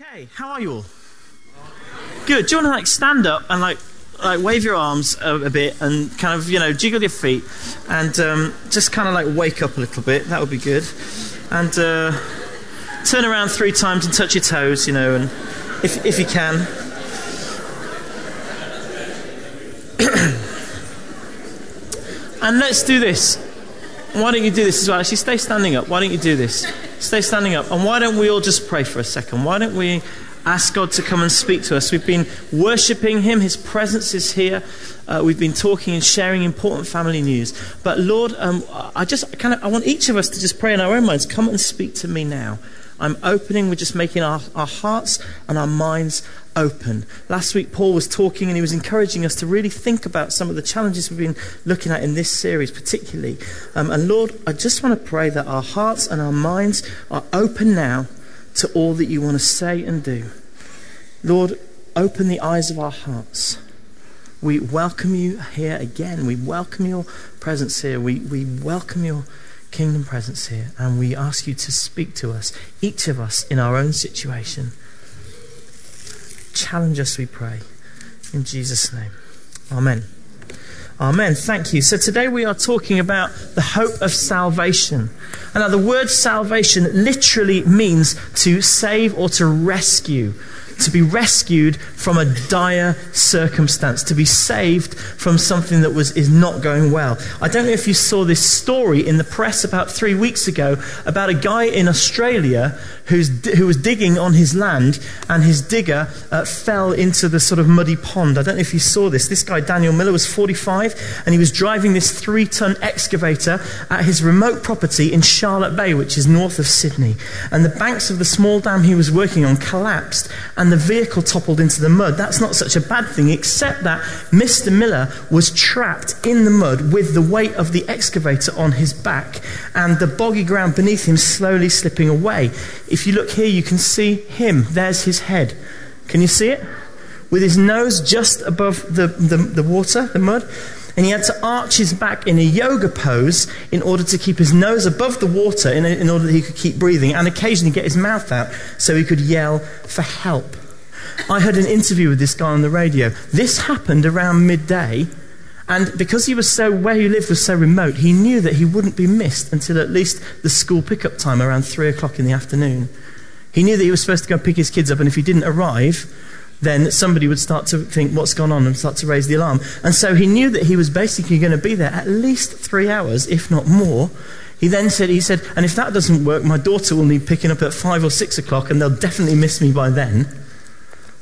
Okay, how are you all? Good. Do you want to like stand up and like like wave your arms a, a bit and kind of you know jiggle your feet and um, just kind of like wake up a little bit? That would be good. And uh, turn around three times and touch your toes, you know, and if if you can. and let's do this. Why don't you do this as well? Actually, stay standing up. Why don't you do this? Stay standing up. And why don't we all just pray for a second? Why don't we ask God to come and speak to us? We've been worshipping Him, His presence is here. Uh, we've been talking and sharing important family news. But Lord, um, I just kind of I want each of us to just pray in our own minds. Come and speak to me now. I'm opening, we're just making our, our hearts and our minds open. Last week, Paul was talking and he was encouraging us to really think about some of the challenges we've been looking at in this series, particularly. Um, and Lord, I just want to pray that our hearts and our minds are open now to all that you want to say and do. Lord, open the eyes of our hearts. We welcome you here again. We welcome your presence here. We, we welcome your kingdom presence here, and we ask you to speak to us, each of us in our own situation. Challenge us, we pray. In Jesus' name. Amen. Amen. Thank you. So today we are talking about the hope of salvation. And now the word salvation literally means to save or to rescue to be rescued from a dire circumstance, to be saved from something that was, is not going well. I don't know if you saw this story in the press about three weeks ago about a guy in Australia who was digging on his land and his digger uh, fell into the sort of muddy pond. I don't know if you saw this. This guy, Daniel Miller, was 45 and he was driving this three ton excavator at his remote property in Charlotte Bay, which is north of Sydney. And the banks of the small dam he was working on collapsed and the vehicle toppled into the mud. That's not such a bad thing, except that Mr. Miller was trapped in the mud with the weight of the excavator on his back and the boggy ground beneath him slowly slipping away. If you look here, you can see him. There's his head. Can you see it? With his nose just above the, the, the water, the mud and he had to arch his back in a yoga pose in order to keep his nose above the water in, in, order that he could keep breathing and occasionally get his mouth out so he could yell for help. I heard an interview with this guy on the radio. This happened around midday, and because he was so where he lived was so remote, he knew that he wouldn't be missed until at least the school pickup time around three o'clock in the afternoon. He knew that he was supposed to go pick his kids up, and if he didn't arrive, then somebody would start to think what's gone on and start to raise the alarm. And so he knew that he was basically going to be there at least three hours, if not more. He then said, he said, and if that doesn't work, my daughter will need picking up at five or six o'clock, and they'll definitely miss me by then.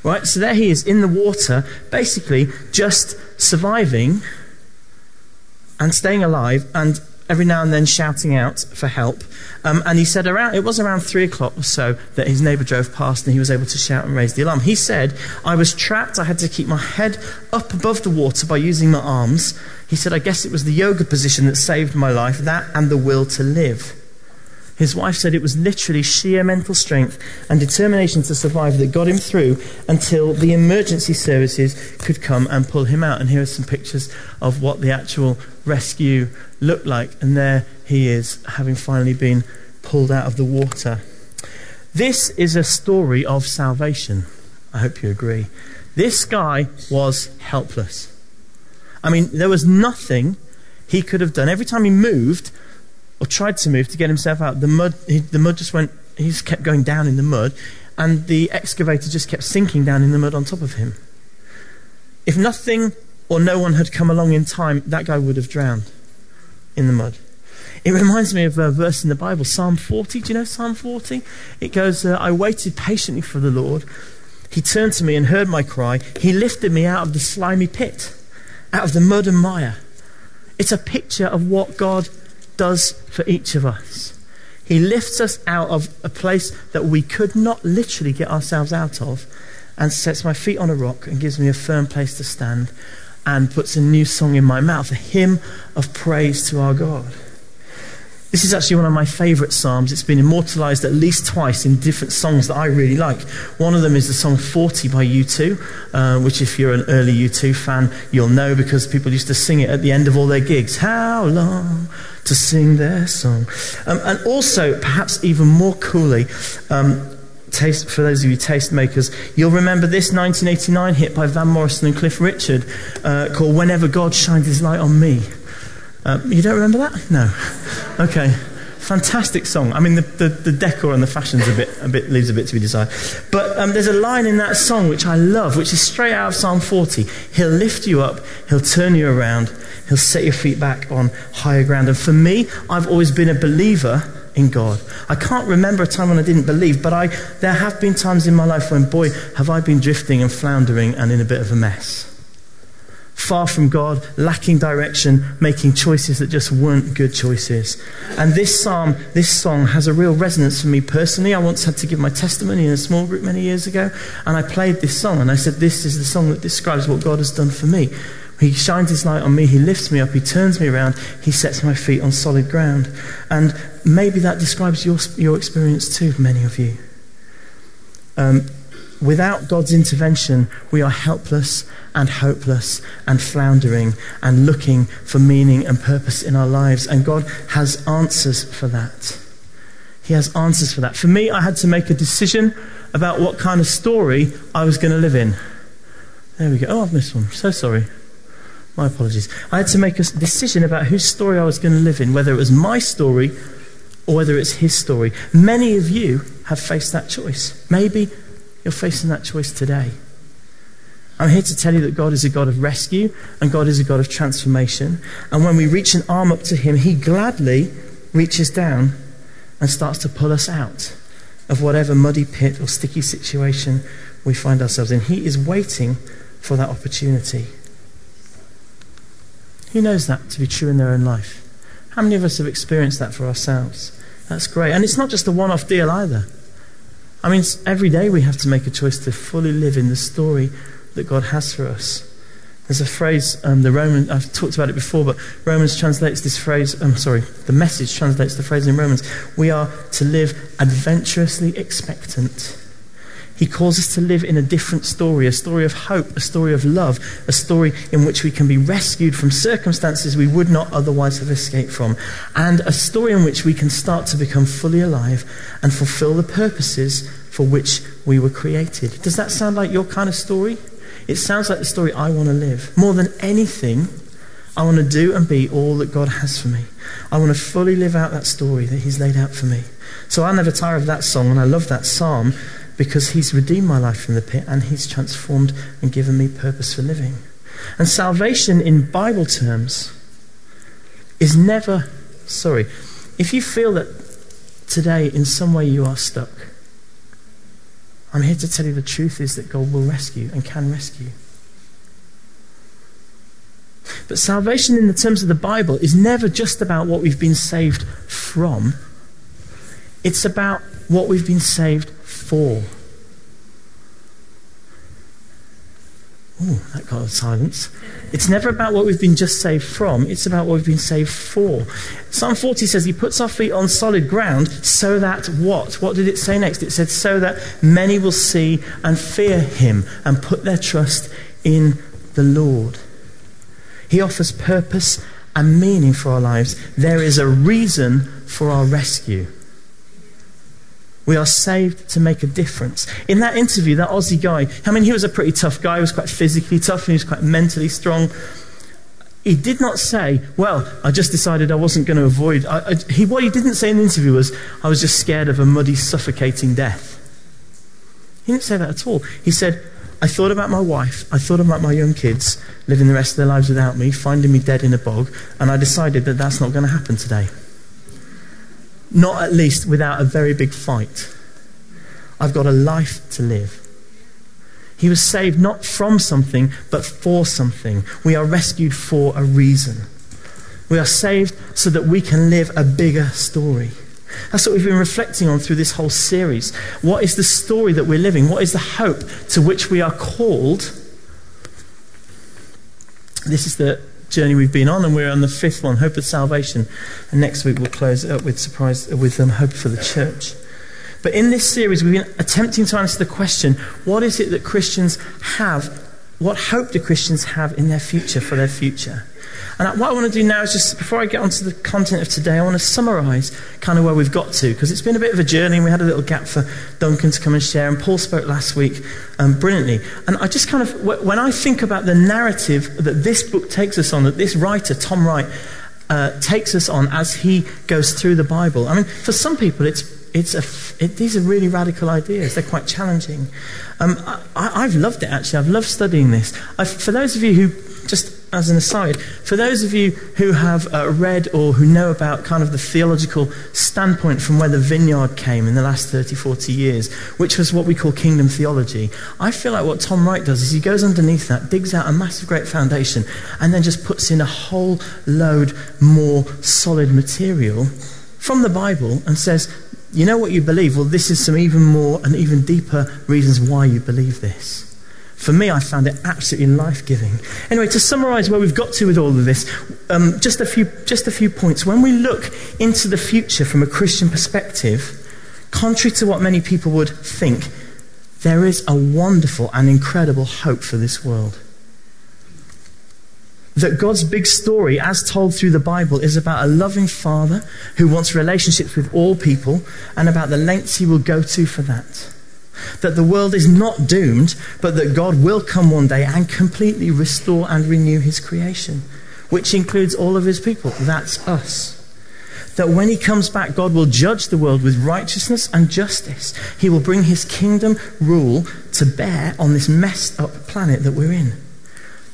Right? So there he is in the water, basically just surviving and staying alive and every now and then shouting out for help. Um, and he said around, it was around three o'clock or so that his neighbour drove past and he was able to shout and raise the alarm. He said, I was trapped. I had to keep my head up above the water by using my arms. He said, I guess it was the yoga position that saved my life, that and the will to live. His wife said it was literally sheer mental strength and determination to survive that got him through until the emergency services could come and pull him out. And here are some pictures of what the actual rescue looked like. And there he is, having finally been pulled out of the water. This is a story of salvation. I hope you agree. This guy was helpless. I mean, there was nothing he could have done. Every time he moved, or tried to move to get himself out. The mud, he, the mud just went, he just kept going down in the mud, and the excavator just kept sinking down in the mud on top of him. If nothing or no one had come along in time, that guy would have drowned in the mud. It reminds me of a verse in the Bible, Psalm 40. Do you know Psalm 40? It goes, uh, I waited patiently for the Lord. He turned to me and heard my cry. He lifted me out of the slimy pit, out of the mud and mire. It's a picture of what God does for each of us. He lifts us out of a place that we could not literally get ourselves out of and sets my feet on a rock and gives me a firm place to stand and puts a new song in my mouth, a hymn of praise to our God. This is actually one of my favourite psalms. It's been immortalised at least twice in different songs that I really like. One of them is the song 40 by U2, uh, which, if you're an early U2 fan, you'll know because people used to sing it at the end of all their gigs. How long to sing their song? Um, and also, perhaps even more coolly, um, taste, for those of you tastemakers, you'll remember this 1989 hit by Van Morrison and Cliff Richard uh, called Whenever God Shines His Light on Me. Uh, you don't remember that? No. Okay. Fantastic song. I mean, the, the, the, decor and the fashion's a bit, a bit leaves a bit to be desired. But um, there's a line in that song which I love, which is straight out of Psalm 40. He'll lift you up, he'll turn you around, he'll set your feet back on higher ground. And for me, I've always been a believer in God. I can't remember a time when I didn't believe, but I, there have been times in my life when, boy, have I been drifting and floundering and in a bit of a mess far from God, lacking direction, making choices that just weren't good choices. And this psalm, this song has a real resonance for me personally. I once had to give my testimony in a small group many years ago, and I played this song, and I said, This is the song that describes what God has done for me. He shines his light on me, he lifts me up, he turns me around, he sets my feet on solid ground. And maybe that describes your, your experience too, many of you. Um, Without God's intervention, we are helpless and hopeless and floundering and looking for meaning and purpose in our lives. And God has answers for that. He has answers for that. For me, I had to make a decision about what kind of story I was going to live in. There we go. Oh, I've missed one. So sorry. My apologies. I had to make a decision about whose story I was going to live in, whether it was my story or whether it's his story. Many of you have faced that choice. Maybe you're facing that choice today. I'm here to tell you that God is a God of rescue and God is a God of transformation. And when we reach an arm up to Him, He gladly reaches down and starts to pull us out of whatever muddy pit or sticky situation we find ourselves in. He is waiting for that opportunity. Who knows that to be true in their own life? How many of us have experienced that for ourselves? That's great. And it's not just a one off deal either. I mean, every day we have to make a choice to fully live in the story that God has for us. There's a phrase, um, the Roman, I've talked about it before, but Romans translates this phrase, I'm um, sorry, the message translates the phrase in Romans. We are to live adventurously expectant. He calls us to live in a different story, a story of hope, a story of love, a story in which we can be rescued from circumstances we would not otherwise have escaped from, and a story in which we can start to become fully alive and fulfill the purposes for which we were created. Does that sound like your kind of story? It sounds like the story I want to live. More than anything, I want to do and be all that God has for me. I want to fully live out that story that He's laid out for me. So I'll never tire of that song, and I love that psalm because he's redeemed my life from the pit and he's transformed and given me purpose for living. And salvation in Bible terms is never, sorry, if you feel that today in some way you are stuck, I'm here to tell you the truth is that God will rescue and can rescue. But salvation in the terms of the Bible is never just about what we've been saved from. It's about what we've been saved for. Oh, that got silence. It's never about what we've been just saved from, it's about what we've been saved for. Psalm 40 says he puts our feet on solid ground so that what? What did it say next? It said, so that many will see and fear him and put their trust in the Lord. He offers purpose and meaning for our lives. There is a reason for our rescue. We are saved to make a difference. In that interview, that Aussie guy, I mean, he was a pretty tough guy. He was quite physically tough and he was quite mentally strong. He did not say, Well, I just decided I wasn't going to avoid. I, I, he, what he didn't say in the interview was, I was just scared of a muddy, suffocating death. He didn't say that at all. He said, I thought about my wife, I thought about my young kids living the rest of their lives without me, finding me dead in a bog, and I decided that that's not going to happen today. Not at least without a very big fight. I've got a life to live. He was saved not from something, but for something. We are rescued for a reason. We are saved so that we can live a bigger story. That's what we've been reflecting on through this whole series. What is the story that we're living? What is the hope to which we are called? This is the journey we've been on, and we're on the fifth one, hope of salvation. And next week we'll close up with surprise with um, hope for the church. But in this series, we've been attempting to answer the question: What is it that Christians have? What hope do Christians have in their future for their future? And what I want to do now is just, before I get onto the content of today, I want to summarize kind of where we've got to, because it's been a bit of a journey, and we had a little gap for Duncan to come and share, and Paul spoke last week um, brilliantly. And I just kind of, when I think about the narrative that this book takes us on, that this writer, Tom Wright, uh, takes us on as he goes through the Bible, I mean, for some people, it's it's a, it, these are really radical ideas. They're quite challenging. Um, I, have loved it, actually. I've loved studying this. I've, for those of you who, as an aside, for those of you who have uh, read or who know about kind of the theological standpoint from where the vineyard came in the last 30, 40 years, which was what we call kingdom theology, I feel like what Tom Wright does is he goes underneath that, digs out a massive, great foundation, and then just puts in a whole load more solid material from the Bible and says, you know what you believe? Well, this is some even more and even deeper reasons why you believe this. For me, I found it absolutely life giving. Anyway, to summarize where we've got to with all of this, um, just, a few, just a few points. When we look into the future from a Christian perspective, contrary to what many people would think, there is a wonderful and incredible hope for this world that God's big story, as told through the Bible, is about a loving Father who wants relationships with all people and about the lengths he will go to for that. That the world is not doomed, but that God will come one day and completely restore and renew his creation, which includes all of his people. That's us. That when he comes back, God will judge the world with righteousness and justice. He will bring his kingdom rule to bear on this messed up planet that we're in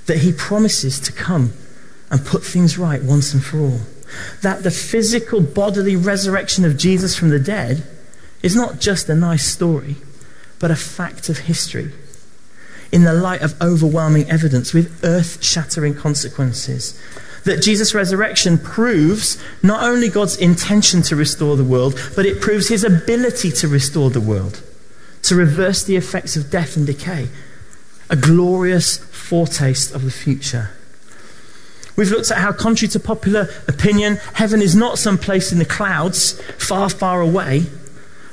that he promises to come and put things right once and for all. That the physical bodily resurrection of Jesus from the dead is not just a nice story, but a fact of history in the light of overwhelming evidence with earth shattering consequences. That Jesus' resurrection proves not only God's intention to restore the world, but it proves his ability to restore the world, to reverse the effects of death and decay, a glorious foretaste of the future. We've looked at how, contrary to popular opinion, heaven is not some place in the clouds far, far away,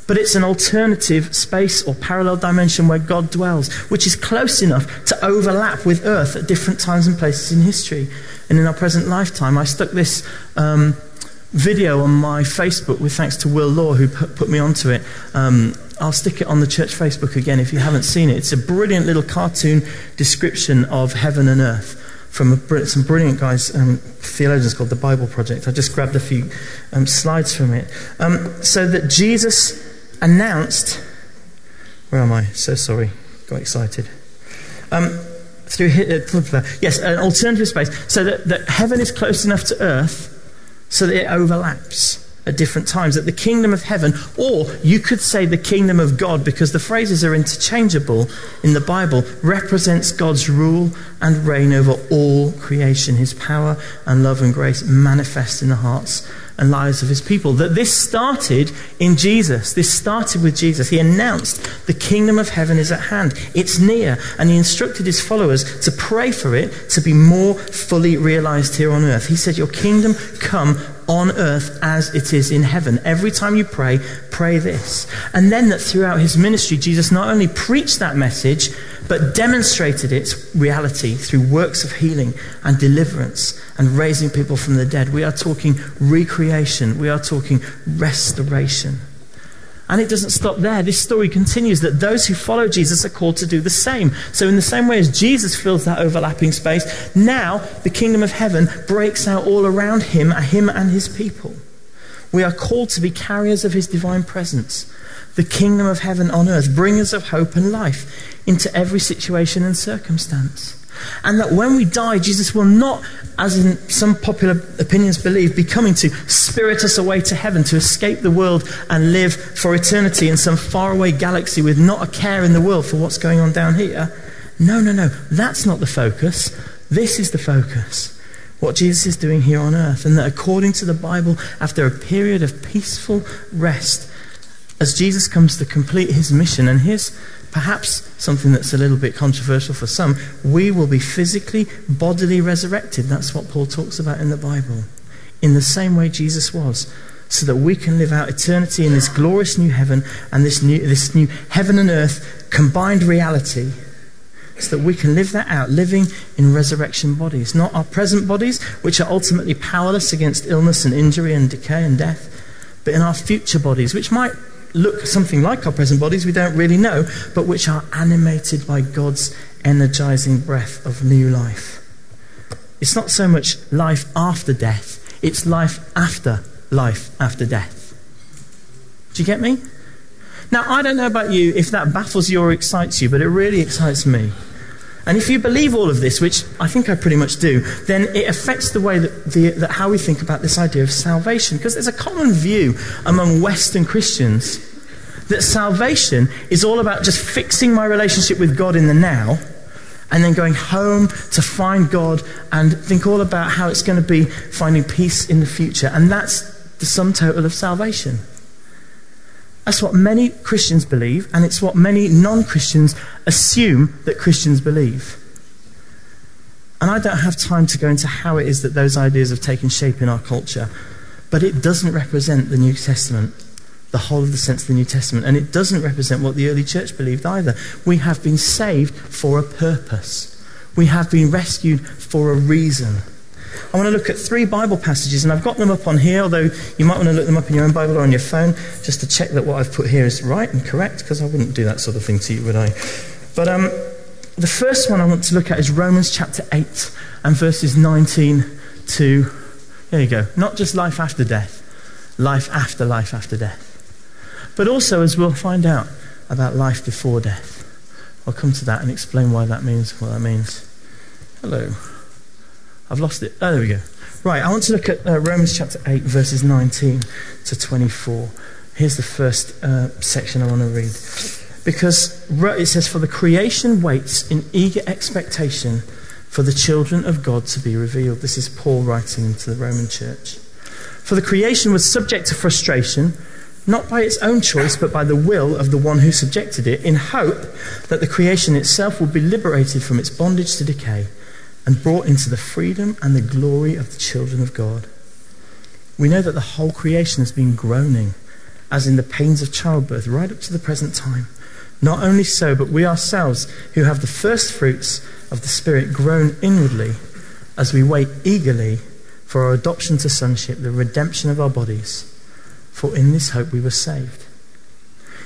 but it's an alternative space or parallel dimension where God dwells, which is close enough to overlap with earth at different times and places in history. And in our present lifetime, I stuck this um, video on my Facebook with thanks to Will Law, who put, me onto it. Um, I'll stick it on the church Facebook again if you haven't seen it. It's a brilliant little cartoon description of heaven and earth from a, some brilliant guys, um, theologians called the Bible Project. I just grabbed a few um, slides from it. Um, so that Jesus announced, where am I? So sorry, got excited. Um, through uh, yes, an alternative space, so that, that heaven is close enough to earth so that it overlaps at different times, that the kingdom of heaven, or you could say the kingdom of God, because the phrases are interchangeable in the Bible, represents God's rule and reign over all creation, his power and love and grace manifest in the hearts and lives of his people. That this started in Jesus. This started with Jesus. He announced the kingdom of heaven is at hand. It's near. And he instructed his followers to pray for it to be more fully realized here on earth. He said, Your kingdom come on earth as it is in heaven. Every time you pray, pray this. And then that throughout his ministry, Jesus not only preached that message, but demonstrated its reality through works of healing and deliverance and raising people from the dead. We are talking recreation, we are talking restoration. And it doesn't stop there. This story continues that those who follow Jesus are called to do the same. So, in the same way as Jesus fills that overlapping space, now the kingdom of heaven breaks out all around him, him and his people. We are called to be carriers of his divine presence, the kingdom of heaven on earth, bringers of hope and life into every situation and circumstance. And that when we die, Jesus will not, as in some popular opinions believe, be coming to spirit us away to heaven, to escape the world and live for eternity in some faraway galaxy with not a care in the world for what's going on down here. No, no, no. That's not the focus. This is the focus. What Jesus is doing here on earth. And that according to the Bible, after a period of peaceful rest, as Jesus comes to complete his mission, and here's perhaps something that's a little bit controversial for some, we will be physically, bodily resurrected. That's what Paul talks about in the Bible. In the same way Jesus was. So that we can live out eternity in this glorious new heaven and this new, this new heaven and earth combined reality so that we can live that out, living in resurrection bodies, not our present bodies, which are ultimately powerless against illness and injury and decay and death, but in our future bodies, which might look something like our present bodies, we don't really know, but which are animated by God's energizing breath of new life. It's not so much life after death, it's life after life after death. Do you get me? Now, I don't know about you if that baffles you or excites you, but it really excites me. And if you believe all of this, which I think I pretty much do, then it affects the way that, the, that how we think about this idea of salvation. Because there's a common view among Western Christians that salvation is all about just fixing my relationship with God in the now and then going home to find God and think all about how it's going to be finding peace in the future. And that's the sum total of salvation. That's what many Christians believe, and it's what many non Christians assume that Christians believe. And I don't have time to go into how it is that those ideas have taken shape in our culture, but it doesn't represent the New Testament, the whole of the sense of the New Testament, and it doesn't represent what the early church believed either. We have been saved for a purpose, we have been rescued for a reason. I want to look at three Bible passages, and I've got them up on here, although you might want to look them up in your own Bible or on your phone just to check that what I've put here is right and correct, because I wouldn't do that sort of thing to you, would I? But um, the first one I want to look at is Romans chapter 8 and verses 19 to, there you go, not just life after death, life after life after death. But also, as we'll find out, about life before death. I'll come to that and explain why that means what that means. Hello. I've lost it. Oh, there we go. Right, I want to look at uh, Romans chapter 8, verses 19 to 24. Here's the first uh, section I want to read. Because it says, For the creation waits in eager expectation for the children of God to be revealed. This is Paul writing to the Roman church. For the creation was subject to frustration, not by its own choice, but by the will of the one who subjected it, in hope that the creation itself will be liberated from its bondage to decay and brought into the freedom and the glory of the children of God. We know that the whole creation has been groaning, as in the pains of childbirth, right up to the present time. Not only so, but we ourselves, who have the first fruits of the Spirit, groan inwardly as we wait eagerly for our adoption to sonship, the redemption of our bodies. For in this hope we were saved.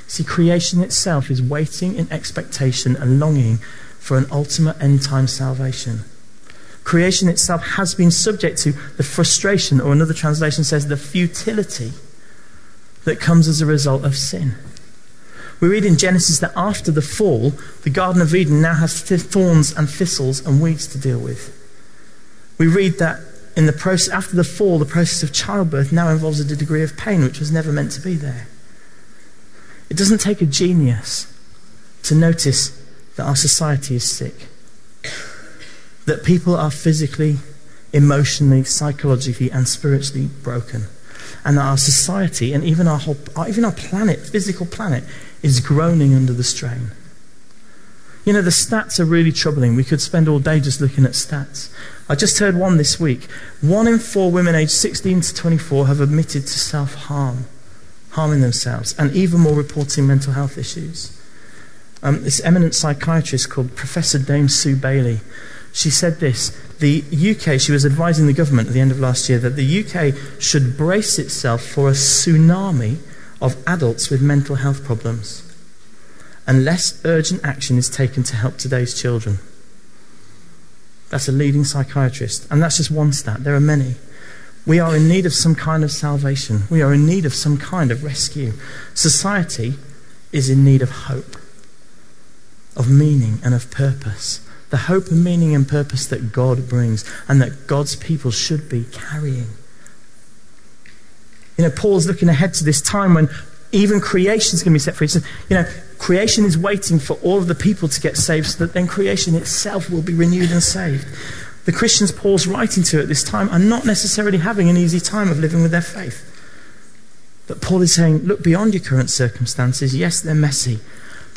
See, creation itself is waiting in expectation and longing for an ultimate end time salvation creation itself has been subject to the frustration, or another translation says the futility that comes as a result of sin. We read in Genesis that after the fall, the Garden of Eden now has thorns and thistles and weeds to deal with. We read that in the process, after the fall, the process of childbirth now involves a degree of pain which was never meant to be there. It doesn't take a genius to notice that our society is sick that people are physically, emotionally, psychologically, and spiritually broken. And that our society and even our whole, even our planet, physical planet, is groaning under the strain. You know, the stats are really troubling. We could spend all day just looking at stats. I just heard one this week. One in four women aged 16 to 24 have admitted to self harm, harming themselves, and even more reporting mental health issues. Um, this eminent psychiatrist called Professor Dame Sue Bailey she said this the UK, she was advising the government at the end of last year that the UK should brace itself for a tsunami of adults with mental health problems unless urgent action is taken to help today's children. That's a leading psychiatrist, and that's just one stat. There are many. We are in need of some kind of salvation. We are in need of some kind of rescue. Society is in need of hope, of meaning, and of purpose the hope and meaning and purpose that God brings and that God's people should be carrying. You know, Paul's looking ahead to this time when even creation is going to be set free. So, you know, creation is waiting for all of the people to get saved so that then creation itself will be renewed and saved. The Christians Paul's writing to at this time are not necessarily having an easy time of living with their faith. But Paul is saying, look beyond your current circumstances. Yes, they're messy.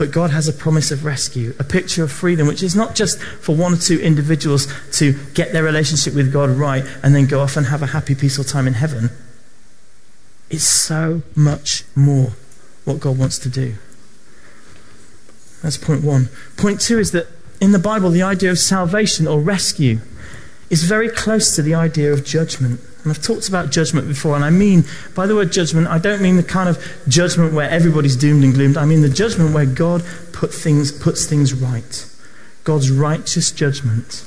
But God has a promise of rescue, a picture of freedom, which is not just for one or two individuals to get their relationship with God right and then go off and have a happy, peaceful time in heaven. It's so much more what God wants to do. That's point one. Point two is that in the Bible, the idea of salvation or rescue is very close to the idea of judgment. And I've talked about judgment before, and I mean, by the word judgment, I don't mean the kind of judgment where everybody's doomed and gloomed. I mean the judgment where God put things, puts things right. God's righteous judgment.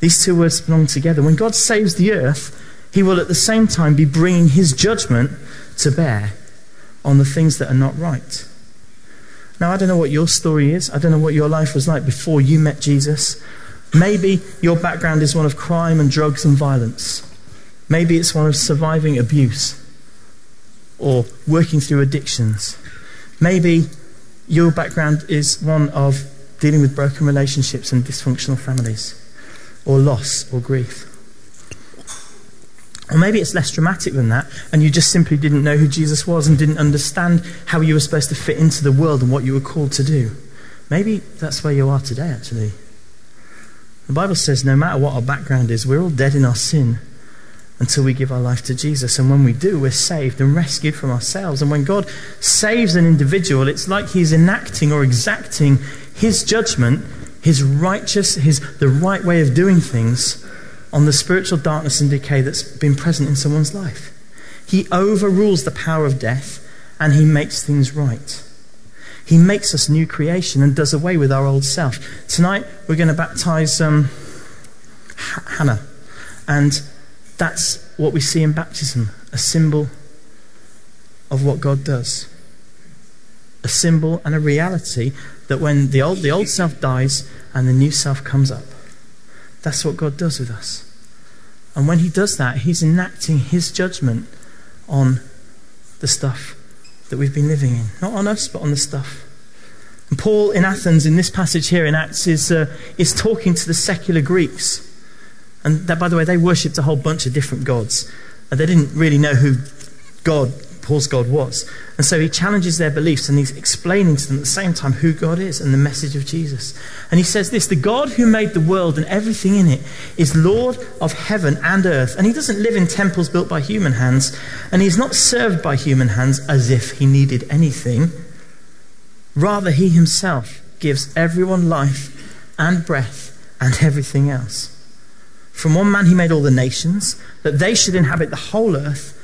These two words belong together. When God saves the earth, he will at the same time be bringing his judgment to bear on the things that are not right. Now, I don't know what your story is. I don't know what your life was like before you met Jesus. Maybe your background is one of crime and drugs and violence. Maybe it's one of surviving abuse or working through addictions. Maybe your background is one of dealing with broken relationships and dysfunctional families, or loss or grief. Or maybe it's less dramatic than that, and you just simply didn't know who Jesus was and didn't understand how you were supposed to fit into the world and what you were called to do. Maybe that's where you are today, actually. The Bible says no matter what our background is, we're all dead in our sin until we give our life to Jesus. And when we do, we're saved and rescued from ourselves. And when God saves an individual, it's like He's enacting or exacting His judgment, His righteous, His the right way of doing things on the spiritual darkness and decay that's been present in someone's life. He overrules the power of death and He makes things right. He makes us new creation and does away with our old self. Tonight, we're going to baptize um, Hannah. And that's what we see in baptism a symbol of what God does. A symbol and a reality that when the old, the old self dies and the new self comes up. That's what God does with us. And when He does that, He's enacting His judgment on the stuff that we've been living in. Not on us, but on the stuff. And Paul in Athens, in this passage here in Acts, is, uh, is talking to the secular Greeks. And that, by the way, they worshipped a whole bunch of different gods. And they didn't really know who God, Paul's God, was. And so he challenges their beliefs and he's explaining to them at the same time who God is and the message of Jesus. And he says this The God who made the world and everything in it is Lord of heaven and earth. And he doesn't live in temples built by human hands. And he's not served by human hands as if he needed anything. Rather, he himself gives everyone life and breath and everything else. From one man he made all the nations, that they should inhabit the whole earth,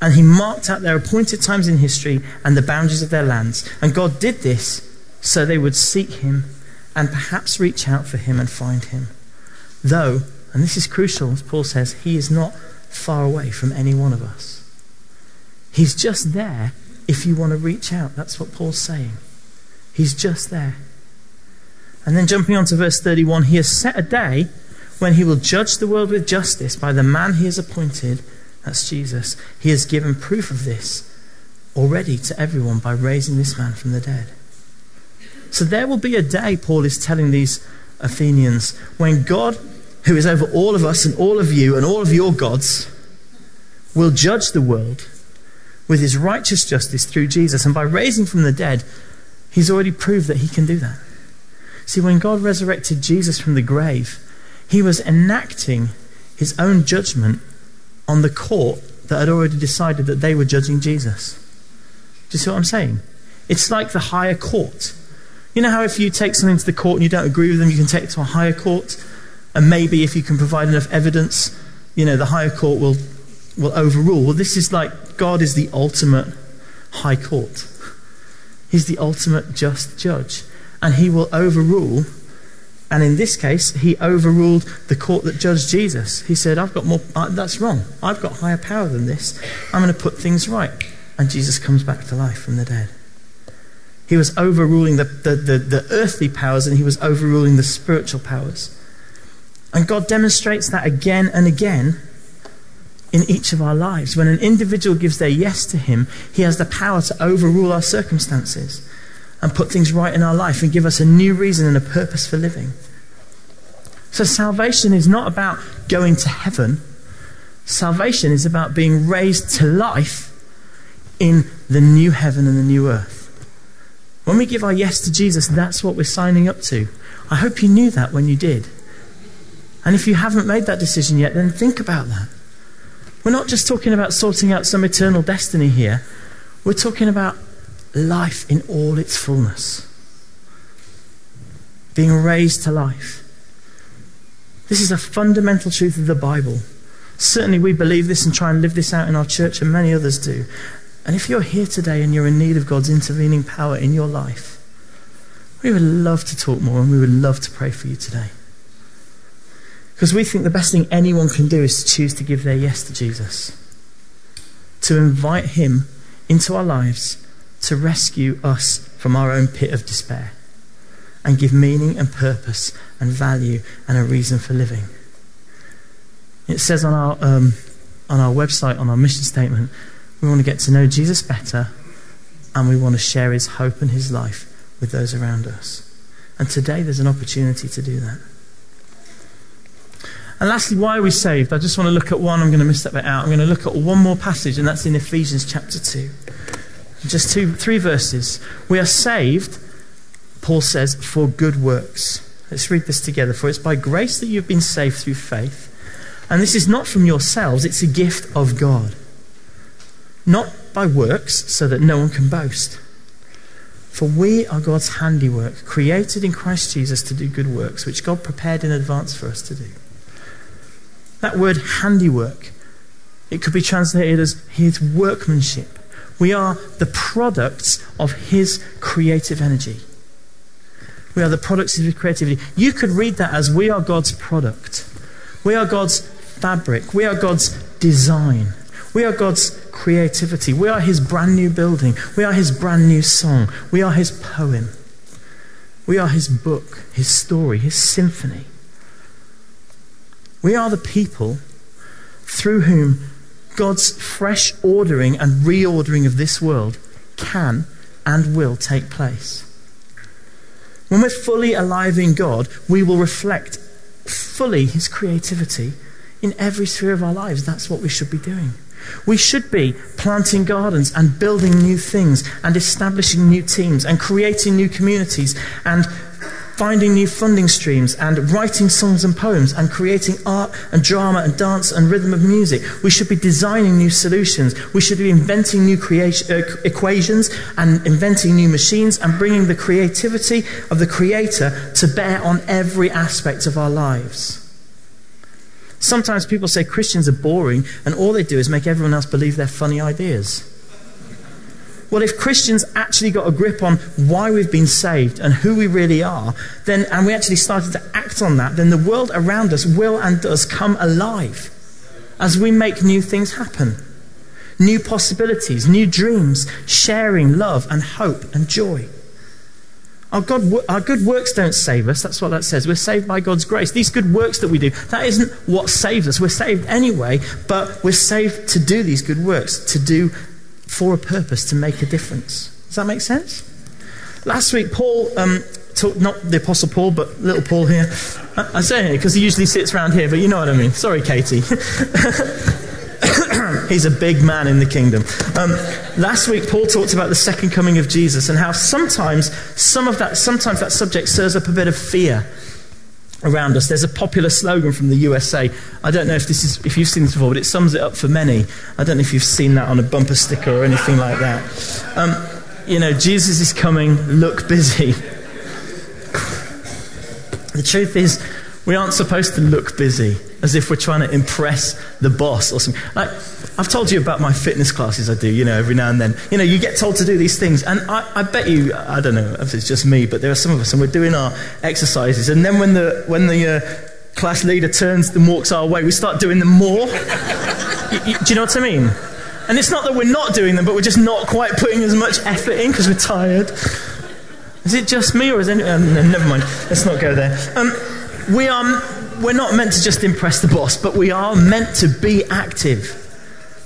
and he marked out their appointed times in history and the boundaries of their lands. And God did this so they would seek him and perhaps reach out for him and find him. Though, and this is crucial, as Paul says, he is not far away from any one of us. He's just there if you want to reach out. That's what Paul's saying. He's just there. And then jumping on to verse 31, he has set a day when he will judge the world with justice by the man he has appointed, that's Jesus, he has given proof of this already to everyone by raising this man from the dead. So there will be a day, Paul is telling these Athenians, when God, who is over all of us and all of you and all of your gods, will judge the world with his righteous justice through Jesus. And by raising from the dead, he's already proved that he can do that. See, when God resurrected Jesus from the grave, he was enacting his own judgment on the court that had already decided that they were judging Jesus. Do you see what I'm saying? It's like the higher court. You know how if you take something to the court and you don't agree with them, you can take it to a higher court? And maybe if you can provide enough evidence, you know, the higher court will, will overrule. Well, this is like God is the ultimate high court. He's the ultimate just judge. And he will overrule and in this case, he overruled the court that judged Jesus. He said, I've got more, uh, that's wrong. I've got higher power than this. I'm going to put things right. And Jesus comes back to life from the dead. He was overruling the, the, the, the earthly powers and he was overruling the spiritual powers. And God demonstrates that again and again in each of our lives. When an individual gives their yes to Him, He has the power to overrule our circumstances and put things right in our life and give us a new reason and a purpose for living. So, salvation is not about going to heaven, salvation is about being raised to life in the new heaven and the new earth. When we give our yes to Jesus, that's what we're signing up to. I hope you knew that when you did. And if you haven't made that decision yet, then think about that. We're not just talking about sorting out some eternal destiny here. We're talking about life in all its fullness. being raised to life. This is a fundamental truth of the Bible. Certainly, we believe this and try and live this out in our church, and many others do. And if you're here today and you're in need of God's intervening power in your life, we would love to talk more and we would love to pray for you today. Because we think the best thing anyone can do is to choose to give their yes to Jesus, to invite Him into our lives to rescue us from our own pit of despair and give meaning and purpose and value and a reason for living. It says on our, um, on our website, on our mission statement, we want to get to know Jesus better and we want to share his hope and his life with those around us. And today there's an opportunity to do that. And lastly, why are we saved? I just want to look at one. I'm going to miss that bit out. I'm going to look at one more passage, and that's in Ephesians chapter 2. Just two, three verses. We are saved, Paul says, for good works. Let's read this together. For it's by grace that you've been saved through faith. And this is not from yourselves, it's a gift of God. Not by works, so that no one can boast. For we are God's handiwork, created in Christ Jesus to do good works, which God prepared in advance for us to do. That word handiwork, it could be translated as his workmanship. We are the products of his creative energy. We are the products of his creativity. You could read that as we are God's product. We are God's fabric. We are God's design. We are God's creativity. We are His brand new building. We are His brand new song. We are His poem. We are His book, His story, His symphony. We are the people through whom God's fresh ordering and reordering of this world can and will take place. When we're fully alive in God, we will reflect fully His creativity in every sphere of our lives. That's what we should be doing. We should be planting gardens and building new things and establishing new teams and creating new communities and finding new funding streams and writing songs and poems and creating art and drama and dance and rhythm of music. We should be designing new solutions. We should be inventing new creation, uh, equations and inventing new machines and bringing the creativity of the Creator to bear on every aspect of our lives. Sometimes people say Christians are boring and all they do is make everyone else believe their funny ideas. Well, if Christians actually got a grip on why we've been saved and who we really are, then, and we actually started to act on that, then the world around us will and does come alive as we make new things happen. New possibilities, new dreams, sharing love and hope and joy. Our, God, our good works don't save us. That's what that says. We're saved by God's grace. These good works that we do, that isn't what saves us. We're saved anyway, but we're saved to do these good works, to do for a purpose, to make a difference. Does that make sense? Last week, Paul um, talked, not the Apostle Paul, but little Paul here. I, say it because he usually sits around here, but you know what I mean. Sorry, Katie. He's a big man in the kingdom. Um, last week, Paul talked about the second coming of Jesus and how sometimes some of that, sometimes that subject stirs up a bit of fear around us. There's a popular slogan from the USA. I don't know if this is if you've seen this before, but it sums it up for many. I don't know if you've seen that on a bumper sticker or anything like that. Um, you know, Jesus is coming. Look busy. The truth is, we aren't supposed to look busy as if we're trying to impress the boss or something. Like, I've told you about my fitness classes I do, you know, every now and then. You know, you get told to do these things, and I, I bet you, I don't know if it's just me, but there are some of us, and we're doing our exercises, and then when the, when the uh, class leader turns and walks our way, we start doing them more. you, you, do you know what I mean? And it's not that we're not doing them, but we're just not quite putting as much effort in because we're tired. Is it just me, or is anyone? Um, no, never mind. Let's not go there. Um, we are, we're not meant to just impress the boss, but we are meant to be active.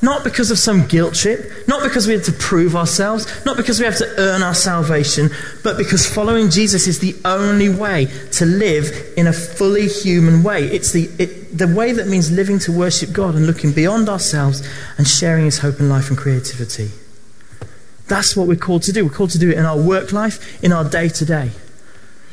Not because of some guilt trip, not because we have to prove ourselves, not because we have to earn our salvation, but because following Jesus is the only way to live in a fully human way. It's the, it, the way that means living to worship God and looking beyond ourselves and sharing His hope and life and creativity. That's what we're called to do. We're called to do it in our work life, in our day to day.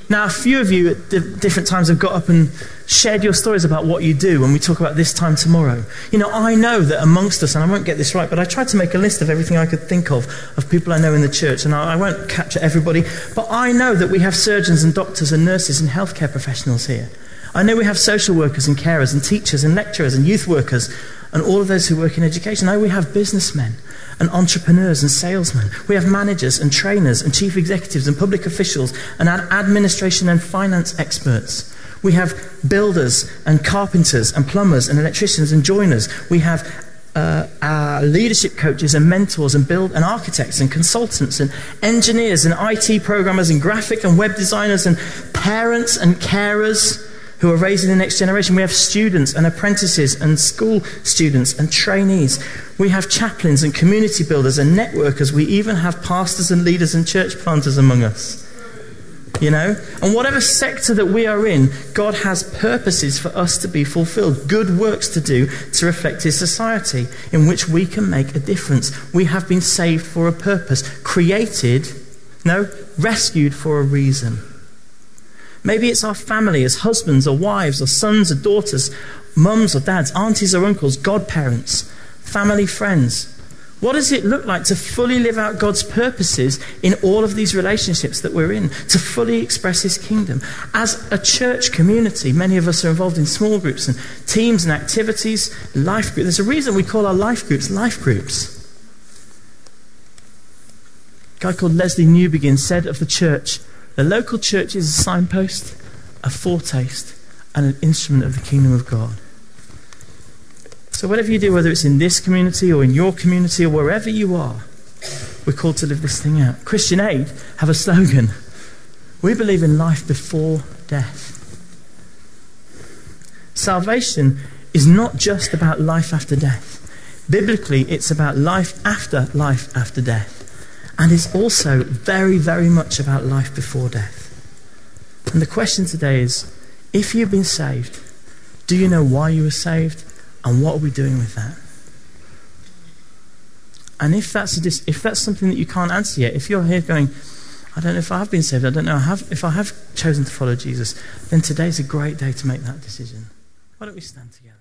Now, a few of you at different times have got up and shared your stories about what you do when we talk about this time tomorrow. You know, I know that amongst us, and I won't get this right, but I tried to make a list of everything I could think of, of people I know in the church, and I, I won't capture everybody, but I know that we have surgeons and doctors and nurses and healthcare professionals here. I know we have social workers and carers and teachers and lecturers and youth workers and all of those who work in education. I know we have businessmen and entrepreneurs and salesmen. We have managers and trainers and chief executives and public officials and administration and finance experts. We have builders and carpenters and plumbers and electricians and joiners. We have uh, our leadership coaches and mentors and build and architects and consultants and engineers and IT programmers and graphic and web designers and parents and carers who are raising the next generation. We have students and apprentices and school students and trainees. We have chaplains and community builders and networkers. We even have pastors and leaders and church planters among us. You know? And whatever sector that we are in, God has purposes for us to be fulfilled, good works to do to reflect His society in which we can make a difference. We have been saved for a purpose, created, no, rescued for a reason. Maybe it's our family as husbands or wives or sons or daughters, mums or dads, aunties or uncles, godparents, family friends. What does it look like to fully live out God's purposes in all of these relationships that we're in, to fully express His kingdom? As a church community, many of us are involved in small groups and teams and activities, life groups. There's a reason we call our life groups life groups. A guy called Lesslie Newbigin said of the church, the local church is a signpost, a foretaste, and an instrument of the kingdom of God. So, whatever you do, whether it's in this community or in your community or wherever you are, we're called to live this thing out. Christian Aid have a slogan We believe in life before death. Salvation is not just about life after death. Biblically, it's about life after life after death and it's also very, very much about life before death. And the question today is if you've been saved, do you know why you were saved? And what are we doing with that? And if that's, a, if that's something that you can't answer yet, if you're here going, I don't know if I have been saved, I don't know if I have chosen to follow Jesus, then today's a great day to make that decision. Why don't we stand together?